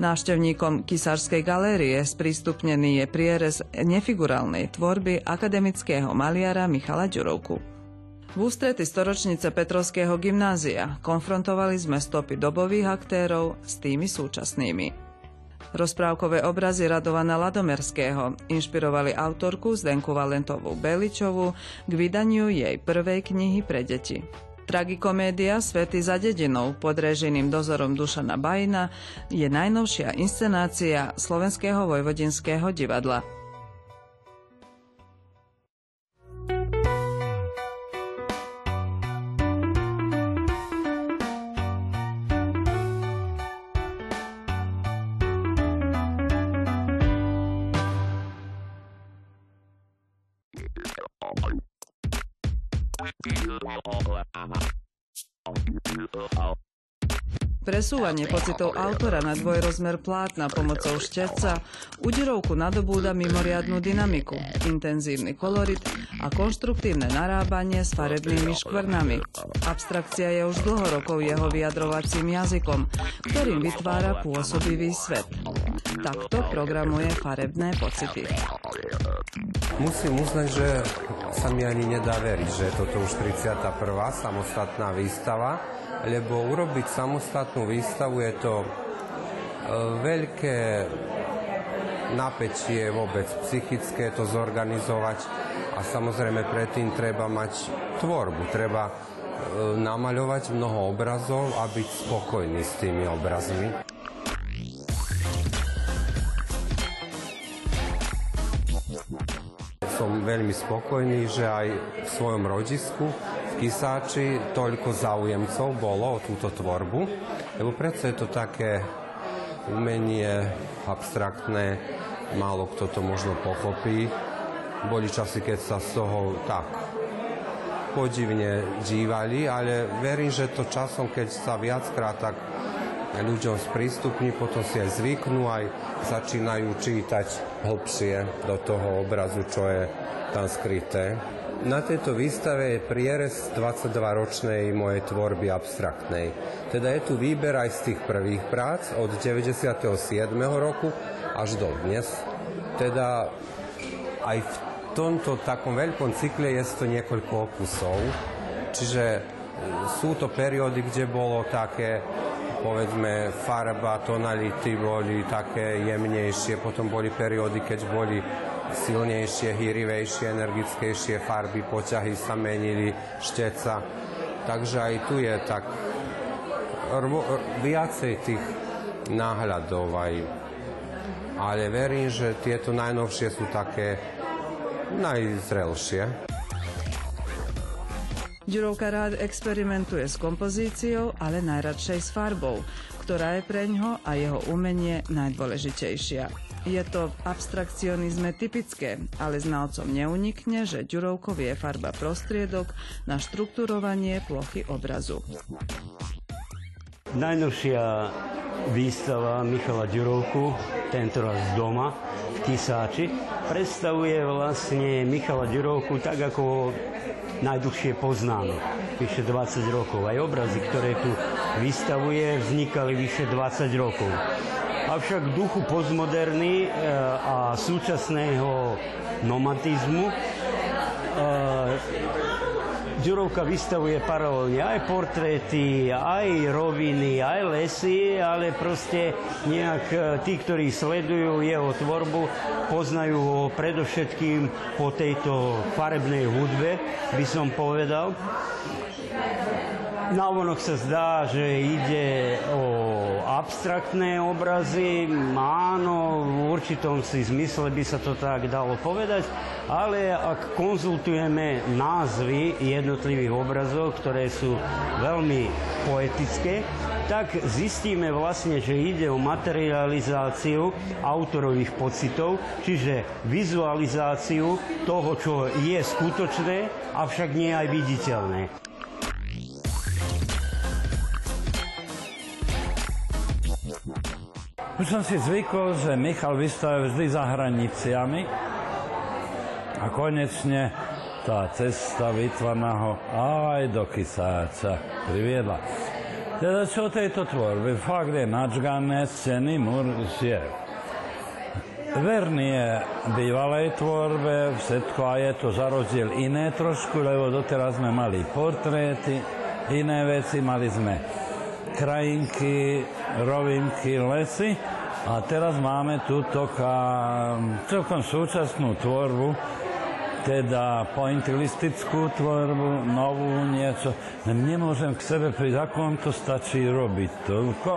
Návštevníkom Kisárskej galérie sprístupnený je prierez nefigurálnej tvorby akademického maliara Michala Ďurovku. V ústrety storočnice Petrovského gymnázia konfrontovali sme stopy dobových aktérov s tými súčasnými. Rozprávkové obrazy Radovana Ladomerského inšpirovali autorku Zdenku Valentovú Beličovú k vydaniu jej prvej knihy pre deti. Tragikomédia Svety za dedinou pod režijným dozorom Dušana Bajina je najnovšia inscenácia Slovenského vojvodinského divadla. Presúvanie pocitov autora na dvojrozmer plátna pomocou šteca udirovku nadobúda mimoriadnú dynamiku, intenzívny kolorit a konštruktívne narábanie s farebnými škvrnami. Abstrakcia je už dlho rokov jeho vyjadrovacím jazykom, ktorým vytvára pôsobivý svet. Takto programuje farebné pocity. Musím uznať, že sa mi ani nedá veriť, že toto už 31. samostatná výstava lebo urobiť samostatnú výstavu je to e, veľké napätie vôbec psychické to zorganizovať a samozrejme predtým treba mať tvorbu, treba e, namaľovať mnoho obrazov a byť spokojný s tými obrazmi. Som veľmi spokojný, že aj v svojom rodisku Kisáči toľko záujemcov bolo o túto tvorbu, lebo predsa je to také umenie abstraktné, málo kto to možno pochopí. Boli časy, keď sa z toho tak podivne dívali, ale verím, že to časom, keď sa viackrát tak ľuďom sprístupní, potom si aj zvyknú, aj začínajú čítať hlbšie do toho obrazu, čo je tam skryté. Na tejto výstave je prierez 22-ročnej mojej tvorby abstraktnej. Teda je tu výber aj z tých prvých prác od 97. roku až do dnes. Teda aj v tomto takom veľkom cykle je to niekoľko opusov. Čiže sú to periódy, kde bolo také povedzme farba, tonality boli také jemnejšie, potom boli periódy, keď boli silnejšie, hýrivejšie, energickejšie farby, poťahy sa menili, šteca. Takže aj tu je tak rvo, viacej tých náhľadov aj. Ale verím, že tieto najnovšie sú také najzrelšie. Ďurovka rád experimentuje s kompozíciou, ale najradšej s farbou, ktorá je pre ňo a jeho umenie najdôležitejšia. Je to v abstrakcionizme typické, ale znalcom neunikne, že Ďurovkov je farba prostriedok na štrukturovanie plochy obrazu. Najnovšia výstava Michala Ďurovku, tento raz doma v Tisáči, predstavuje vlastne Michala Ďurovku tak, ako najdlhšie poznáme, vyše 20 rokov. Aj obrazy, ktoré tu vystavuje, vznikali vyše 20 rokov. Avšak duchu postmoderny e, a súčasného nomatizmu e, Ďurovka vystavuje paralelne aj portréty, aj roviny, aj lesy, ale proste nejak e, tí, ktorí sledujú jeho tvorbu, poznajú ho predovšetkým po tejto farebnej hudbe, by som povedal. Návonok sa zdá, že ide o abstraktné obrazy. Áno, v určitom si zmysle by sa to tak dalo povedať, ale ak konzultujeme názvy jednotlivých obrazov, ktoré sú veľmi poetické, tak zistíme vlastne, že ide o materializáciu autorových pocitov, čiže vizualizáciu toho, čo je skutočné, avšak nie aj viditeľné. Už som si zvykol, že Michal vystavuje vždy za hraniciami a konečne tá cesta vytvarná ho aj do Kysáča priviedla. Teda čo tejto tvorbe? Fakt je načgané, scény, mur, je verný je bývalej tvorbe, všetko a je to za rozdiel iné trošku, lebo doteraz sme mali portréty, iné veci, mali sme krajinky, rovinky, lesy a teraz máme tu celkom súčasnú tvorbu, teda pointilistickú tvorbu, novú niečo. Nemôžem k sebe prísť, ako vám to stačí robiť toľko.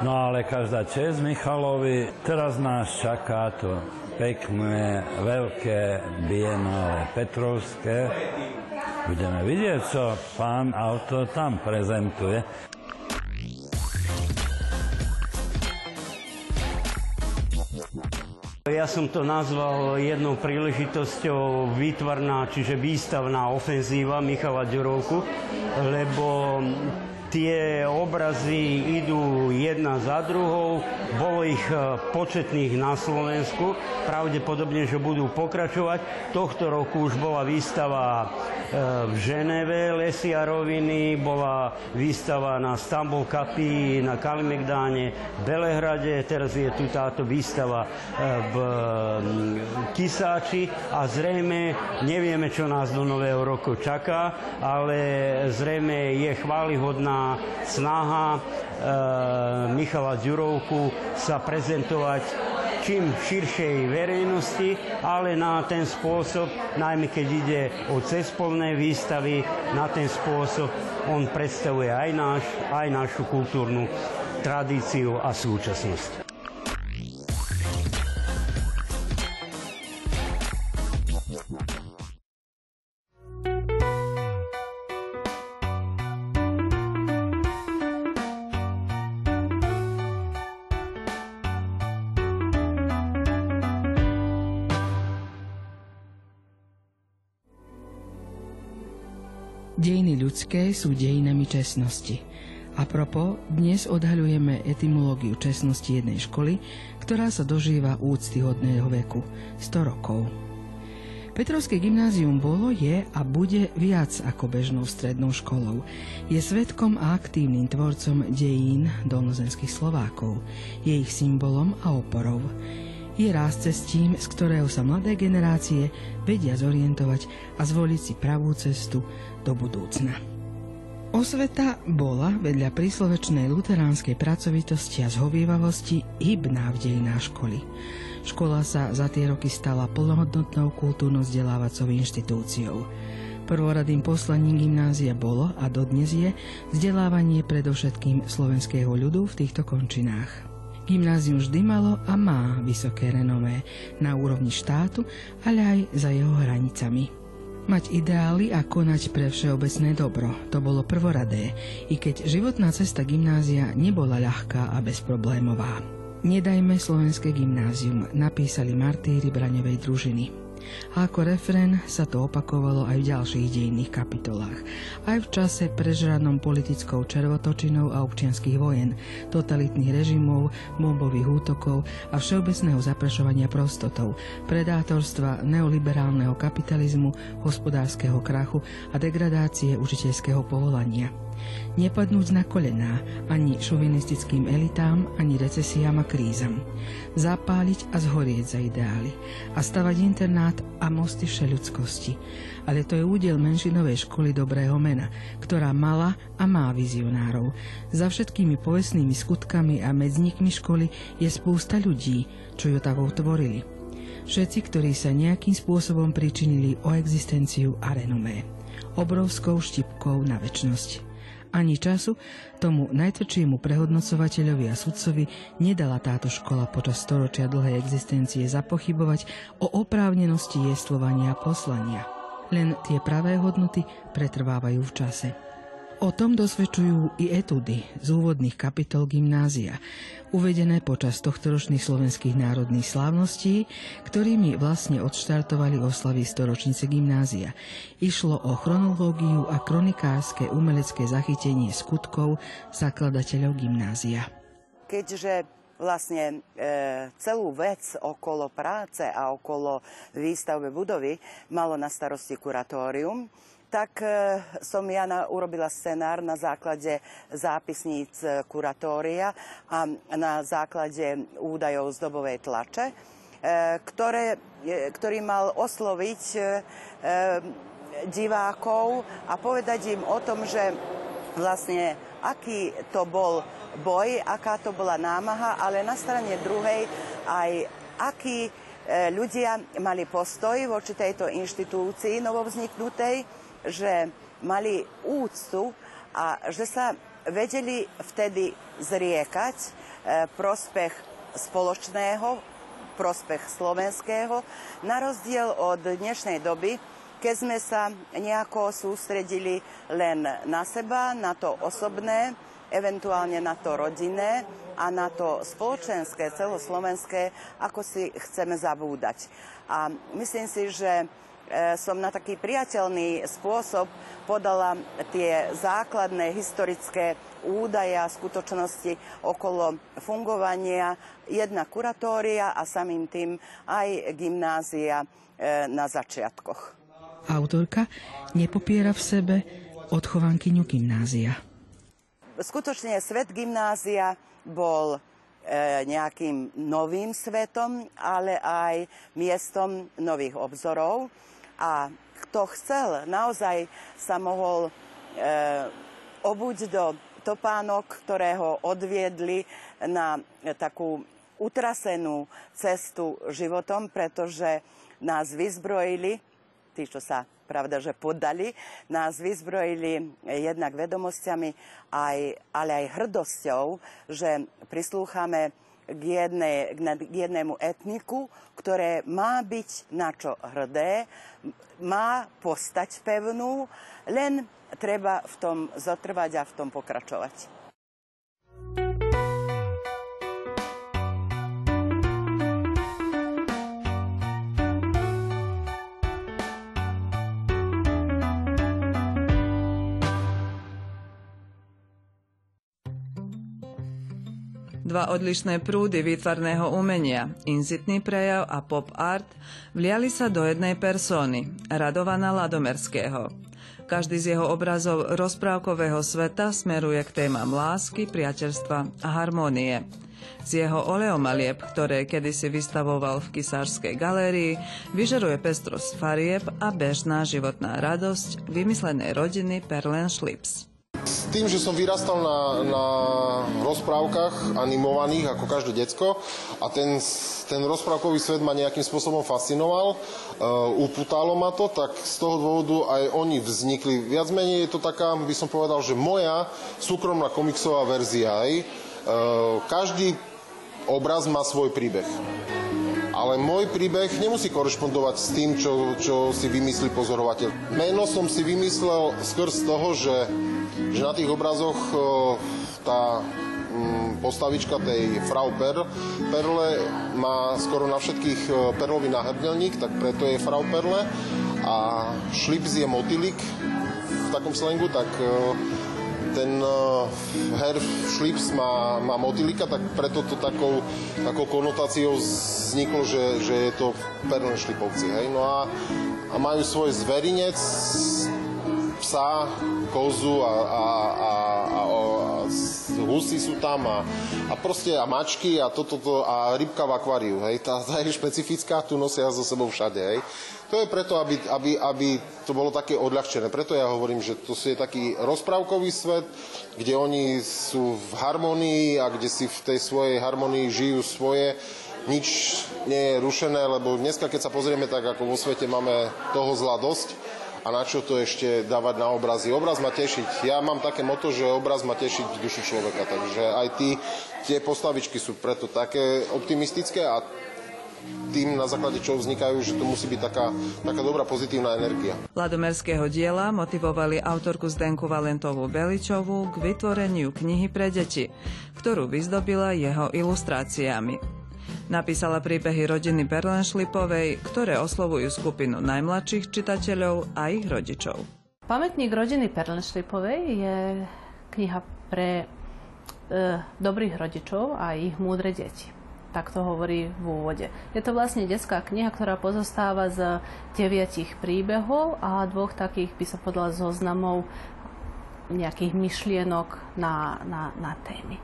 No ale každá čest Michalovi, teraz nás čaká to pekné, veľké bienále Petrovské. Budeme vidieť, čo pán auto tam prezentuje. Ja som to nazval jednou príležitosťou výtvarná, čiže výstavná ofenzíva Michala Ďurovku, lebo Tie obrazy idú jedna za druhou, bolo ich e, početných na Slovensku, pravdepodobne, že budú pokračovať. Tohto roku už bola výstava e, v Ženeve, Lesy a roviny, bola výstava na Stambul Kapi, na Kalimegdáne, Belehrade, teraz je tu táto výstava e, v Kisáči. A zrejme nevieme, čo nás do nového roku čaká, ale zrejme je chválihodná snaha e, Michala Ďurovku sa prezentovať čím širšej verejnosti, ale na ten spôsob, najmä keď ide o cestovné výstavy, na ten spôsob on predstavuje aj, náš, aj našu kultúrnu tradíciu a súčasnosť. Sú dejinami čestnosti. A propo, dnes odhaľujeme etymológiu čestnosti jednej školy, ktorá sa dožíva úctyhodného veku 100 rokov. Petrovské gymnázium bolo, je a bude viac ako bežnou strednou školou. Je svetkom a aktívnym tvorcom dejín dolnozenských Slovákov. Je ich symbolom a oporou je ráz cestím, z ktorého sa mladé generácie vedia zorientovať a zvoliť si pravú cestu do budúcna. Osveta bola vedľa príslovečnej luteránskej pracovitosti a zhovievavosti hybná v dejinách školy. Škola sa za tie roky stala plnohodnotnou kultúrno-vzdelávacou inštitúciou. Prvoradým poslaním gymnázia bolo a dodnes je vzdelávanie predovšetkým slovenského ľudu v týchto končinách. Gymnázium vždy malo a má vysoké renomé na úrovni štátu, ale aj za jeho hranicami. Mať ideály a konať pre všeobecné dobro, to bolo prvoradé, i keď životná cesta gymnázia nebola ľahká a bezproblémová. Nedajme slovenské gymnázium, napísali martíry braňovej družiny. A ako refren sa to opakovalo aj v ďalších dejinných kapitolách. Aj v čase prežranom politickou červotočinou a občianských vojen, totalitných režimov, bombových útokov a všeobecného zaprešovania prostotov, predátorstva, neoliberálneho kapitalizmu, hospodárskeho krachu a degradácie učiteľského povolania. Nepadnúť na kolená ani šovinistickým elitám, ani recesiám a krízam. Zapáliť a zhorieť za ideály a stavať internát a mosty všeľudskosti. Ale to je údel menšinovej školy dobrého mena, ktorá mala a má vizionárov. Za všetkými povestnými skutkami a medznikmi školy je spústa ľudí, čo ju takou tvorili. Všetci, ktorí sa nejakým spôsobom pričinili o existenciu a renomé obrovskou štipkou na väčnosť ani času tomu najtvrdšiemu prehodnocovateľovi a sudcovi nedala táto škola počas storočia dlhej existencie zapochybovať o oprávnenosti jestvovania a poslania. Len tie pravé hodnoty pretrvávajú v čase. O tom dosvedčujú i etudy z úvodných kapitol gymnázia, uvedené počas tohtoročných slovenských národných slávností, ktorými vlastne odštartovali oslavy storočnice gymnázia. Išlo o chronológiu a kronikárske umelecké zachytenie skutkov zakladateľov gymnázia. Keďže vlastne e, celú vec okolo práce a okolo výstavbe budovy malo na starosti kuratórium, tak e, som ja na, urobila scenár na základe zápisníc e, kuratória a na základe údajov z dobovej tlače, e, ktoré, ktorý mal osloviť divákov a povedať im o tom, že vlastne aký to bol boj, aká to bola námaha, ale na strane druhej aj aký ľudia mali postoj voči tejto inštitúcii novovzniknutej, že mali úctu a že sa vedeli vtedy zriekať e, prospech spoločného, prospech slovenského, na rozdiel od dnešnej doby, keď sme sa nejako sústredili len na seba, na to osobné, eventuálne na to rodinné a na to spoločenské, celoslovenské, ako si chceme zabúdať. A myslím si, že som na taký priateľný spôsob podala tie základné historické údaje a skutočnosti okolo fungovania jedna kuratória a samým tým aj gymnázia e, na začiatkoch. Autorka nepopiera v sebe odchovankyňu gymnázia. Skutočne svet gymnázia bol e, nejakým novým svetom, ale aj miestom nových obzorov. A kto chcel, naozaj sa mohol e, obuť do topánok, ktoré ho odviedli na takú utrasenú cestu životom, pretože nás vyzbrojili, tí, čo sa pravda, že podali, nás vyzbrojili jednak vedomosťami, aj, ale aj hrdosťou, že prislúchame k, jednej, k jednému etniku, ktoré má byť na čo hrdé, má postať pevnú, len treba v tom zotrvať a v tom pokračovať. Dva odlišné prúdy výtvarného umenia, inzitný prejav a pop art, vliali sa do jednej persóny, Radovana Ladomerského. Každý z jeho obrazov rozprávkového sveta smeruje k témam lásky, priateľstva a harmónie. Z jeho oleomalieb, ktoré kedysi vystavoval v Kisárskej galérii, vyžaruje pestrosť farieb a bežná životná radosť vymyslenej rodiny Perlen Schlips. Tým, že som vyrastal na, na rozprávkach animovaných ako každé decko a ten, ten rozprávkový svet ma nejakým spôsobom fascinoval, uh, uputalo ma to, tak z toho dôvodu aj oni vznikli. Viac menej je to taká, by som povedal, že moja súkromná komiksová verzia. Aj. Uh, každý obraz má svoj príbeh. Ale môj príbeh nemusí korešpondovať s tým, čo, čo si vymyslí pozorovateľ. Meno som si vymyslel skrz toho, že že na tých obrazoch tá mm, postavička tej Frau Perl, Perle má skoro na všetkých perlový náhrdelník, tak preto je Frau Perle. A šlips je motýlik v takom slengu, tak ten her šlips má, má motýlika, tak preto to takou, takou konotáciou vzniklo, že, že je to perlen šlipovci. Hej? No a, a majú svoj zverinec, psa, kozu a, a, a, a, a husy sú tam a, a proste a mačky a toto to, a rybka v akváriu, hej, tá, tá je špecifická, tu nosia so sebou všade, hej. To je preto, aby, aby, aby to bolo také odľahčené. Preto ja hovorím, že to je taký rozprávkový svet, kde oni sú v harmonii a kde si v tej svojej harmonii žijú svoje. Nič nie je rušené, lebo dneska, keď sa pozrieme tak, ako vo svete máme toho zla dosť, a na čo to ešte dávať na obrazy. Obraz má tešiť. Ja mám také moto, že obraz má tešiť dušu človeka, takže aj tí, tie postavičky sú preto také optimistické a tým, na základe čoho vznikajú, že to musí byť taká, taká dobrá pozitívna energia. Ladomerského diela motivovali autorku Zdenku Valentovú Beličovú k vytvoreniu knihy pre deti, ktorú vyzdobila jeho ilustráciami. Napísala príbehy rodiny Berlenšlipovej, ktoré oslovujú skupinu najmladších čitateľov a ich rodičov. Pamätník rodiny Perlenšlipovej je kniha pre e, dobrých rodičov a ich múdre deti. tak to hovorí v úvode. Je to vlastne detská kniha, ktorá pozostáva z deviatich príbehov a dvoch takých, by sa podľa zoznamov, nejakých myšlienok na, na, na témy. E,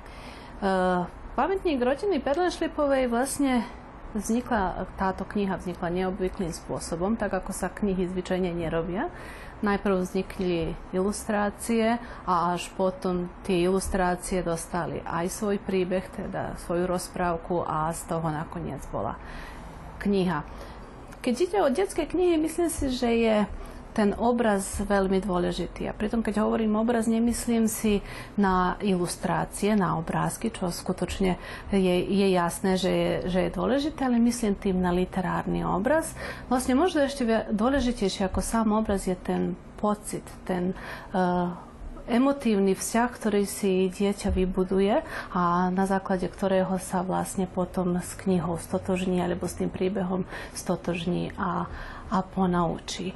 pamätník rodiny Perlenšlipovej vlastne vznikla, táto kniha vznikla neobvyklým spôsobom, tak ako sa knihy zvyčajne nerobia. Najprv vznikli ilustrácie a až potom tie ilustrácie dostali aj svoj príbeh, teda svoju rozprávku a z toho nakoniec bola kniha. Keď ide o detské knihy, myslím si, že je ten obraz veľmi dôležitý. A pritom, keď hovorím obraz, nemyslím si na ilustrácie, na obrázky, čo skutočne je, je jasné, že je, že je dôležité, ale myslím tým na literárny obraz. Vlastne možno ešte dôležitejšie ako sám obraz je ten pocit, ten uh, emotívny vzťah, ktorý si dieťa vybuduje a na základe ktorého sa vlastne potom s knihou stotožní alebo s tým príbehom stotožní a, a ponaučí.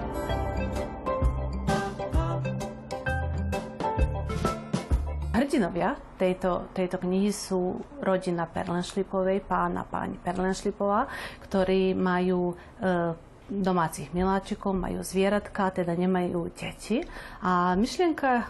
Hrdinovia tejto, tejto knihy sú rodina Perlenšlipovej, pán a páni Perlenšlipová, ktorí majú e, domácich miláčikov, majú zvieratka, teda nemajú deti. A myšlienka e,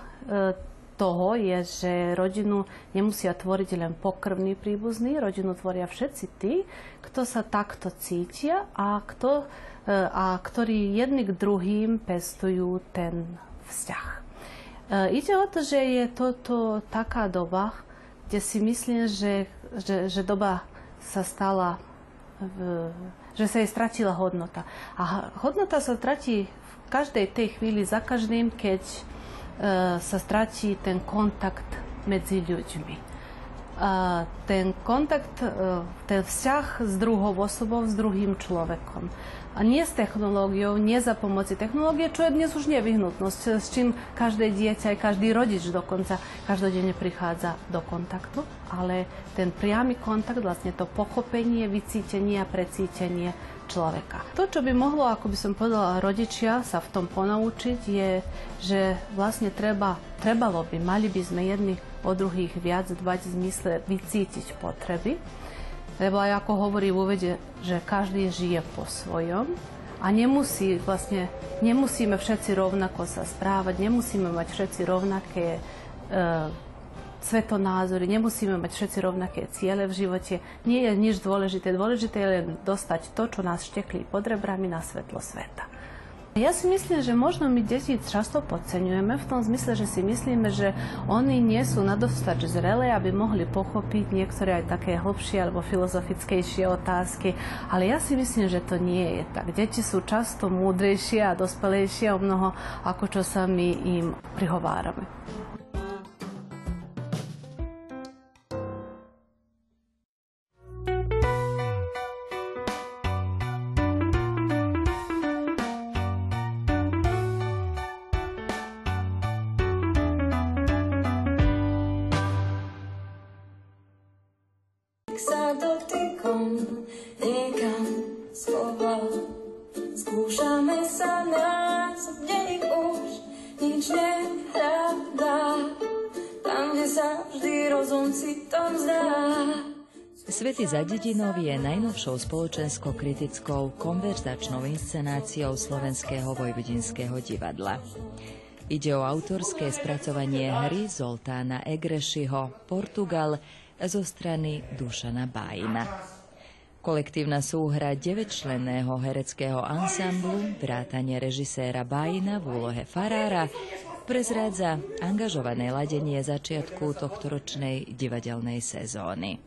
toho je, že rodinu nemusia tvoriť len pokrvní príbuzní, rodinu tvoria všetci tí, kto sa takto cítia a kto E, a ktorí jedni k druhým pestujú ten vzťah. E, ide o to, že je toto taká doba, kde si myslím, že, že, že doba sa stala, že sa jej stratila hodnota. A hodnota sa tratí v každej tej chvíli za každým, keď sa stratí ten kontakt medzi ľuďmi. A ten kontakt, ten vzťah s druhou osobou, s druhým človekom a nie s technológiou, nie za pomoci technológie, čo je dnes už nevyhnutnosť, s čím každé dieťa, aj každý rodič dokonca každodenne prichádza do kontaktu, ale ten priamy kontakt, vlastne to pochopenie, vycítenie a precítenie človeka. To, čo by mohlo, ako by som povedala, rodičia sa v tom ponaučiť, je, že vlastne treba, trebalo by, mali by sme jedni o druhých viac dbať v zmysle vycítiť potreby, lebo aj ako hovorí v úvede, že každý žije po svojom a nemusí, vlastne, nemusíme všetci rovnako sa správať, nemusíme mať všetci rovnaké e, svetonázory, nemusíme mať všetci rovnaké ciele v živote. Nie je nič dôležité. Dôležité je len dostať to, čo nás štekli pod rebrami na svetlo sveta. Ja si myslím, že možno my deti často podceňujeme v tom zmysle, že si myslíme, že oni nie sú nadostač zrelé, aby mohli pochopiť niektoré aj také hlbšie alebo filozofickejšie otázky. Ale ja si myslím, že to nie je tak. Deti sú často múdrejšie a dospelejšie o mnoho, ako čo sa my im prihovárame. Svety za dedinov je najnovšou spoločensko-kritickou konverzačnou inscenáciou Slovenského vojvodinského divadla. Ide o autorské spracovanie hry Zoltána Egrešiho Portugal zo strany Dušana Bájina. Kolektívna súhra 9-členného hereckého ansamblu, vrátanie režiséra Bájina v úlohe Farára, prezrádza angažované ladenie začiatku tohtoročnej divadelnej sezóny.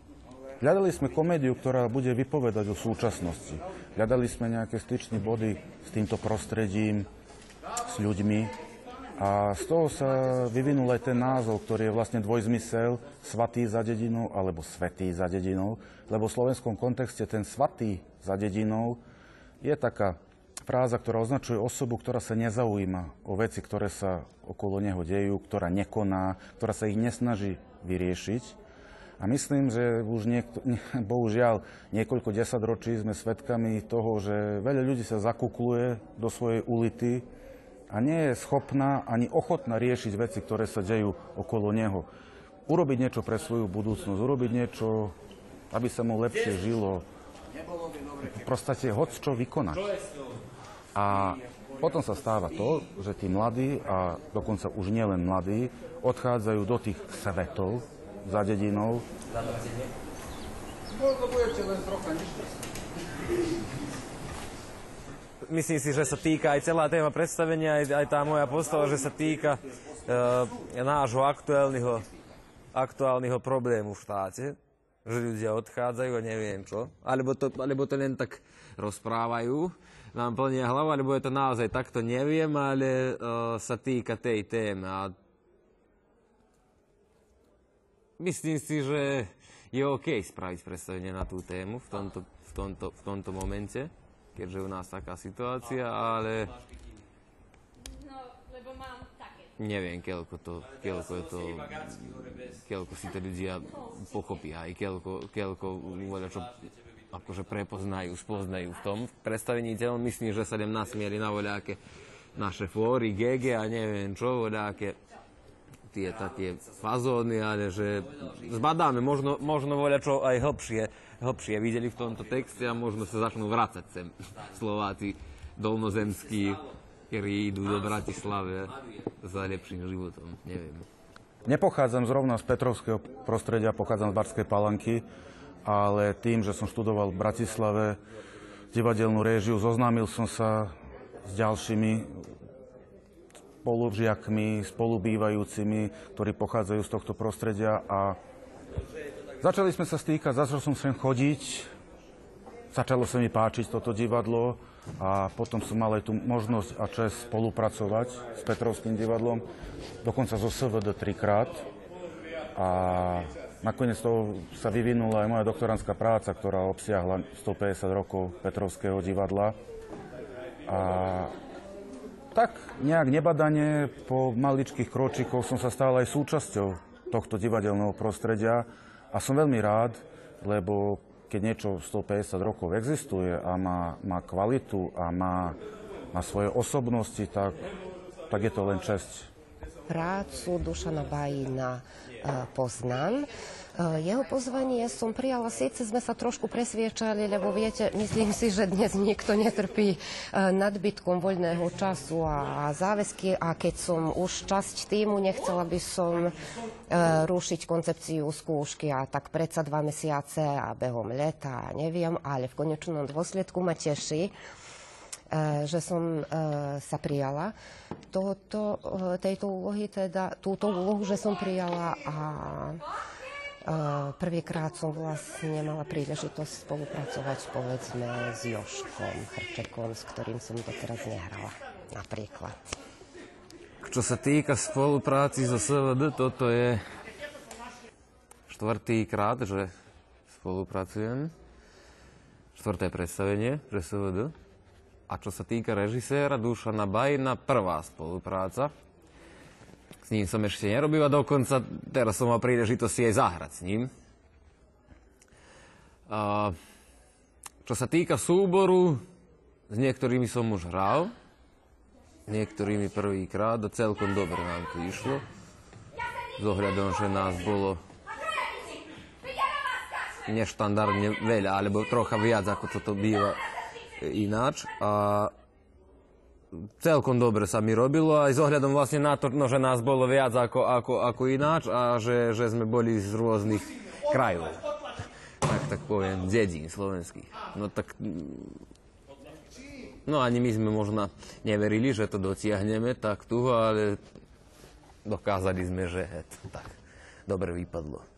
Hľadali sme komédiu, ktorá bude vypovedať o súčasnosti. Hľadali sme nejaké styčné body s týmto prostredím, s ľuďmi. A z toho sa vyvinul aj ten názov, ktorý je vlastne dvojzmysel, svatý za dedinou alebo svetý za dedinou, lebo v slovenskom kontexte ten svatý za dedinou je taká fráza, ktorá označuje osobu, ktorá sa nezaujíma o veci, ktoré sa okolo neho dejú, ktorá nekoná, ktorá sa ich nesnaží vyriešiť. A myslím, že už niekto, bohužiaľ niekoľko desaťročí sme svedkami toho, že veľa ľudí sa zakukluje do svojej ulity a nie je schopná ani ochotná riešiť veci, ktoré sa dejú okolo neho. Urobiť niečo pre svoju budúcnosť, urobiť niečo aby sa mu lepšie žilo. V podstate hoď čo vykonať. A potom sa stáva to, že tí mladí, a dokonca už nielen mladí, odchádzajú do tých svetov za dedinou. Myslím si, že sa týka aj celá téma predstavenia, aj, aj tá moja postava, že sa týka e, nášho aktuálneho, aktuálneho problému v štáte, že ľudia odchádzajú a neviem čo. Alebo to, alebo to len tak rozprávajú, nám plnia hlavu, alebo je to naozaj takto, neviem, ale e, sa týka tej témy. A myslím si, že je OK spraviť predstavenie na tú tému v tomto, v tomto, v tomto momente keďže je u nás taká situácia, ale neviem, keľko to, keľko je to, keľko si to ľudia pochopia, aj keľko, keľko čo akože prepoznajú, spoznajú v tom predstavení telom. Myslím, že sa idem na voľaké naše fóry, GG a neviem čo, voľaké tie také fazóny, ale že zbadáme, možno, možno voľa čo aj hlbšie, hlbšie videli v tomto texte a možno sa začnú vrácať sem Slováci dolnozemskí, ktorí idú do Bratislavy za lepším životom, neviem. Nepochádzam zrovna z Petrovského prostredia, pochádzam z Barskej Palanky, ale tým, že som študoval v Bratislave divadelnú réžiu, zoznámil som sa s ďalšími spolužiakmi, spolubývajúcimi, ktorí pochádzajú z tohto prostredia a Začali sme sa stýkať, začal som sem chodiť, začalo sa mi páčiť toto divadlo a potom som mal aj tú možnosť a čest spolupracovať s Petrovským divadlom, dokonca zo SVD trikrát. A nakoniec toho sa vyvinula aj moja doktorantská práca, ktorá obsiahla 150 rokov Petrovského divadla. A tak nejak nebadane po maličkých kročíkoch som sa stal aj súčasťou tohto divadelného prostredia a som veľmi rád, lebo keď niečo 150 rokov existuje a má, má kvalitu a má, má svoje osobnosti, tak, tak je to len česť. Prácu Dušana Bajina poznám. Eh, jeho pozvanie som prijala, síce sme sa trošku presviečali, lebo viete, myslím si, že dnes nikto netrpí eh, nadbytkom voľného času a záväzky a keď som už časť týmu, nechcela by som rušiť koncepciu skúšky a tak predsa dva mesiace a behom leta, neviem, ale v konečnom dôsledku ma teší, že som sa prijala toto, tejto úlohy, teda túto úlohu, že som prijala a Prvýkrát som vlastne mala príležitosť spolupracovať povedzme s Joškom Hrčekom, s ktorým som doteraz nehrala napríklad. Čo sa týka spolupráci so SVD, toto je štvrtý krát, že spolupracujem. Štvrté predstavenie, že SVD. A čo sa týka režiséra Dušana Bajna, prvá spolupráca s ním som ešte nerobil a dokonca teraz som mal príležitosť aj zahrať s ním. A, čo sa týka súboru, s niektorými som už hral, niektorými prvýkrát a celkom dobre nám to išlo. S ohľadom, že nás bolo neštandardne veľa, alebo trocha viac, ako to, to býva ináč. A celkom dobre sa mi robilo, aj s vlastne na to, no, že nás bolo viac ako, ako, ako ináč a že, že sme boli z rôznych krajov. Tak, tak poviem, dedín slovenských. No tak... No ani my sme možno neverili, že to dotiahneme tak tu, ale dokázali sme, že tak dobre vypadlo.